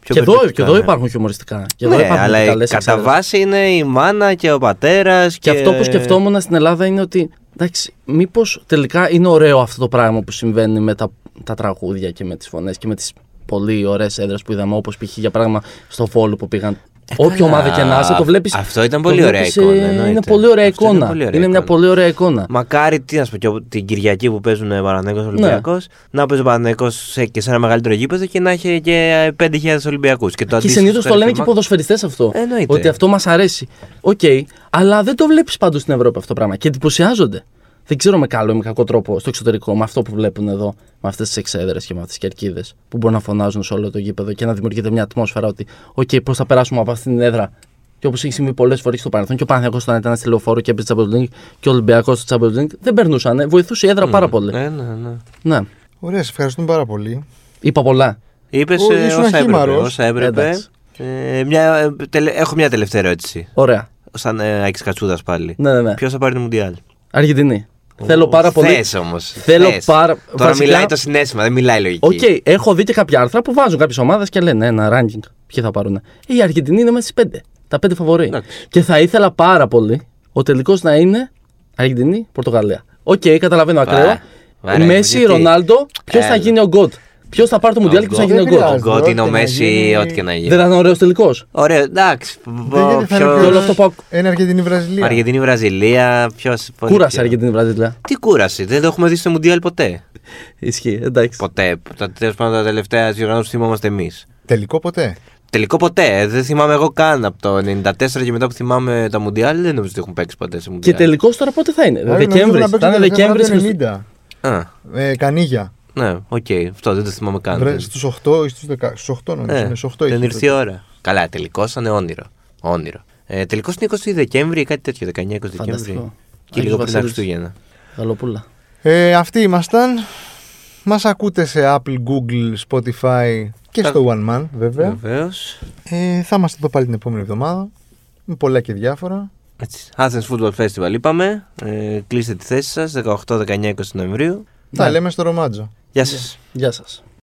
S2: Πιο
S3: Και εδώ,
S2: περιπαικτικά,
S3: και εδώ
S2: ναι.
S3: υπάρχουν χιουμοριστικά. Και εδώ
S2: ναι,
S3: υπάρχουν
S2: αλλά
S3: καλές
S2: κατά
S3: εξέδρες.
S2: βάση είναι η μάνα και ο πατέρας. Και,
S3: Και αυτό που σκεφτόμουν στην Ελλάδα είναι ότι εντάξει, μήπως τελικά είναι ωραίο αυτό το πράγμα που συμβαίνει με τα, τα τραγούδια και με τις φωνές και με τις πολύ ωραίες έδρες που είδαμε, όπως π.χ. για παράδειγμα στο Βόλο που πήγαν. Όποια
S2: καλά.
S3: ομάδα και να είσαι, το βλέπει.
S2: Αυτό ήταν πολύ ωραία εικόνα, εννοείται.
S3: Είναι πολύ ωραία
S2: Αυτό ήταν
S3: εικόνα.
S2: πολύ ωραία
S3: είναι μια
S2: εικόνα.
S3: πολύ ωραία εικόνα.
S2: Μακάρι, τι να σου πω, και την Κυριακή που παίζουν Παναθηναϊκός Ολυμπιακός, να παίζει ο Παναθηναϊκός σε, και σε ένα μεγαλύτερο γήπεδο και να έχει και 5.000 Ολυμπιακούς. Και, το
S3: Και
S2: αντίστοιχο
S3: συνήθως
S2: στο
S3: το λένε και οι
S2: Ερυθρό
S3: ποδοσφαιριστές αυτό.
S2: Εννοείται.
S3: Ότι αυτό μας αρέσει. Οκ, αλλά δεν το βλέπεις παντού στην Ευρώπη αυτό το πράγμα. Και εντυπωσιάζονται. Δεν ξέρω με καλό ή με κακό τρόπο στο εξωτερικό με αυτό που βλέπουν εδώ, με αυτές τις εξέδρες και με αυτές τις κερκίδες που μπορούν να φωνάζουν σε όλο το γήπεδο και να δημιουργείται μια ατμόσφαιρα ότι, οκ, πώς θα περάσουμε από αυτή την έδρα. Και όπως έχει συμβεί πολλές φορές στο παρελθόν, και ο Παναθηναϊκός όταν ήταν στη λεωφόρο και έπαιζε Champions League και ο Ολυμπιακός στο Champions League, δεν περνούσαν. Βοηθούσε η έδρα πάρα πολύ.
S2: Ναι, ναι, ναι.
S3: Ναι.
S1: Ωραία, σε ευχαριστούμε πάρα πολύ.
S3: Είπα πολλά.
S2: Είπες
S1: Ο- ήσουν
S2: όσα έπρεπε.
S1: αχείμαρρος.
S2: Όσα έπρεπε.
S3: Εντάξει.
S2: Ε, μια, ε, τελε- έχω μια τελευταία ερώτηση.
S3: Ωραία.
S2: Σαν ε, Άκης Κατσούδας πάλι.
S3: Ναι, ναι, ναι.
S2: Ποιος θα πάρει το Μουντιάλ;
S3: Αργεντινή. Θέλω πάρα πολύ.
S2: Θες όμως.
S3: Θέλω
S2: θες.
S3: πάρα-
S2: Τώρα
S3: βασικά-
S2: μιλάει το συναίσθημα, δεν μιλάει η λογική.
S3: Οκ, έχω δει και κάποια άρθρα που βάζουν κάποιες ομάδες και λένε ένα ranking. Ποιοι θα πάρουν. Ε, η Αργεντινή είναι μέσα στις πέντε. Τα πέντε φαβορί.
S2: Εντάξει.
S3: Και θα ήθελα πάρα πολύ ο τελικός να είναι Αργεντινή, Πορτογαλία. ΟΚ, καταλαβαίνω ακραίο.
S2: βαρέ,
S3: Μέσι,
S2: γιατί-
S3: Ρονάλντο, ποιος θα
S2: Έλα.
S3: γίνει ο GOAT. Ποιος θα πάρει το Μουντιάλ και ποιος θα
S2: GOAT.
S3: γίνει ο
S1: Δεν
S3: GOAT.
S1: χρειάζεται.
S2: Ο GOAT; είναι ο
S1: ό,τι να
S2: Μέσι,
S1: γίνει-
S2: ό,τι και να γίνει.
S3: Δεν θα είναι ωραίος τελικός;
S2: Ωραίο, εντάξει.
S1: Δεν γίνεται, θα είναι
S2: Ποιο-
S1: πιο-
S3: όλο αυτό που ακ-
S1: Ένα Αργεντινή-Βραζιλία.
S2: Αργεντινή, Βραζιλία. Ποιο.
S3: Κούρασε Αργεντινή Βραζιλία.
S2: Τι κούραση, δεν το έχουμε δει στο Μουντιάλ ποτέ.
S3: Ισχύει, εντάξει.
S2: Ποτέ. Τα τέλος πάντων τα τελευταία διοργανώσεις θυμόμαστε εμείς.
S1: Τελικό ποτέ;
S2: Τελικό ποτέ. Δεν θυμάμαι εγώ καν από το 94 και μετά που θυμάμαι τα Μουντιάλ. Δεν νομίζω ότι έχουν παίξει ποτέ σε
S3: Και
S2: Μουντιάλ.
S3: τελικός τώρα πότε θα είναι.
S1: Άρα, νομίζω
S3: Δεκέμβρης.
S1: να
S3: Θα
S1: παίξουν
S3: είναι
S1: τελευταία φορά
S3: Δεκέμβρη.
S1: το 90.
S2: Α,
S1: Ε, Κανίγια.
S2: Ναι, οκ. Αυτό δεν το θυμάμαι καν.
S1: Βρε, στους 8 ή στους 10. Στους 8 νομίζω.
S2: Ε,
S1: είναι, στους 8
S2: δεν
S1: είχε
S2: ήρθε η
S1: τότε.
S2: ώρα. Καλά, τελικό ήταν όνειρο. Όνειρο. Ε, τελικό είναι 20 Δεκέμβρη ή κάτι τέτοιο, 19-20 Δεκέμβρη.
S3: Φανταστικό.
S2: Και λίγο πριν τα
S3: Άγιος
S2: Χριστούγεννα.
S3: Γαλοπούλα.
S1: Ε, αυτοί ήμασταν. Μας ακούτε σε Apple, Google, Spotify και
S2: Τα-
S1: στο One Man βέβαια.
S2: Βεβαίως.
S1: Ε, θα είμαστε εδώ πάλι την επόμενη εβδομάδα. Με πολλά και διάφορα.
S2: Athens Football Festival είπαμε. Ε, κλείστε τη θέση σας 18-19-20 Νοεμβρίου.
S1: Τα
S3: Ναι.
S1: λέμε στο Ρομάτζο.
S2: Γεια σας.
S3: Γεια σας.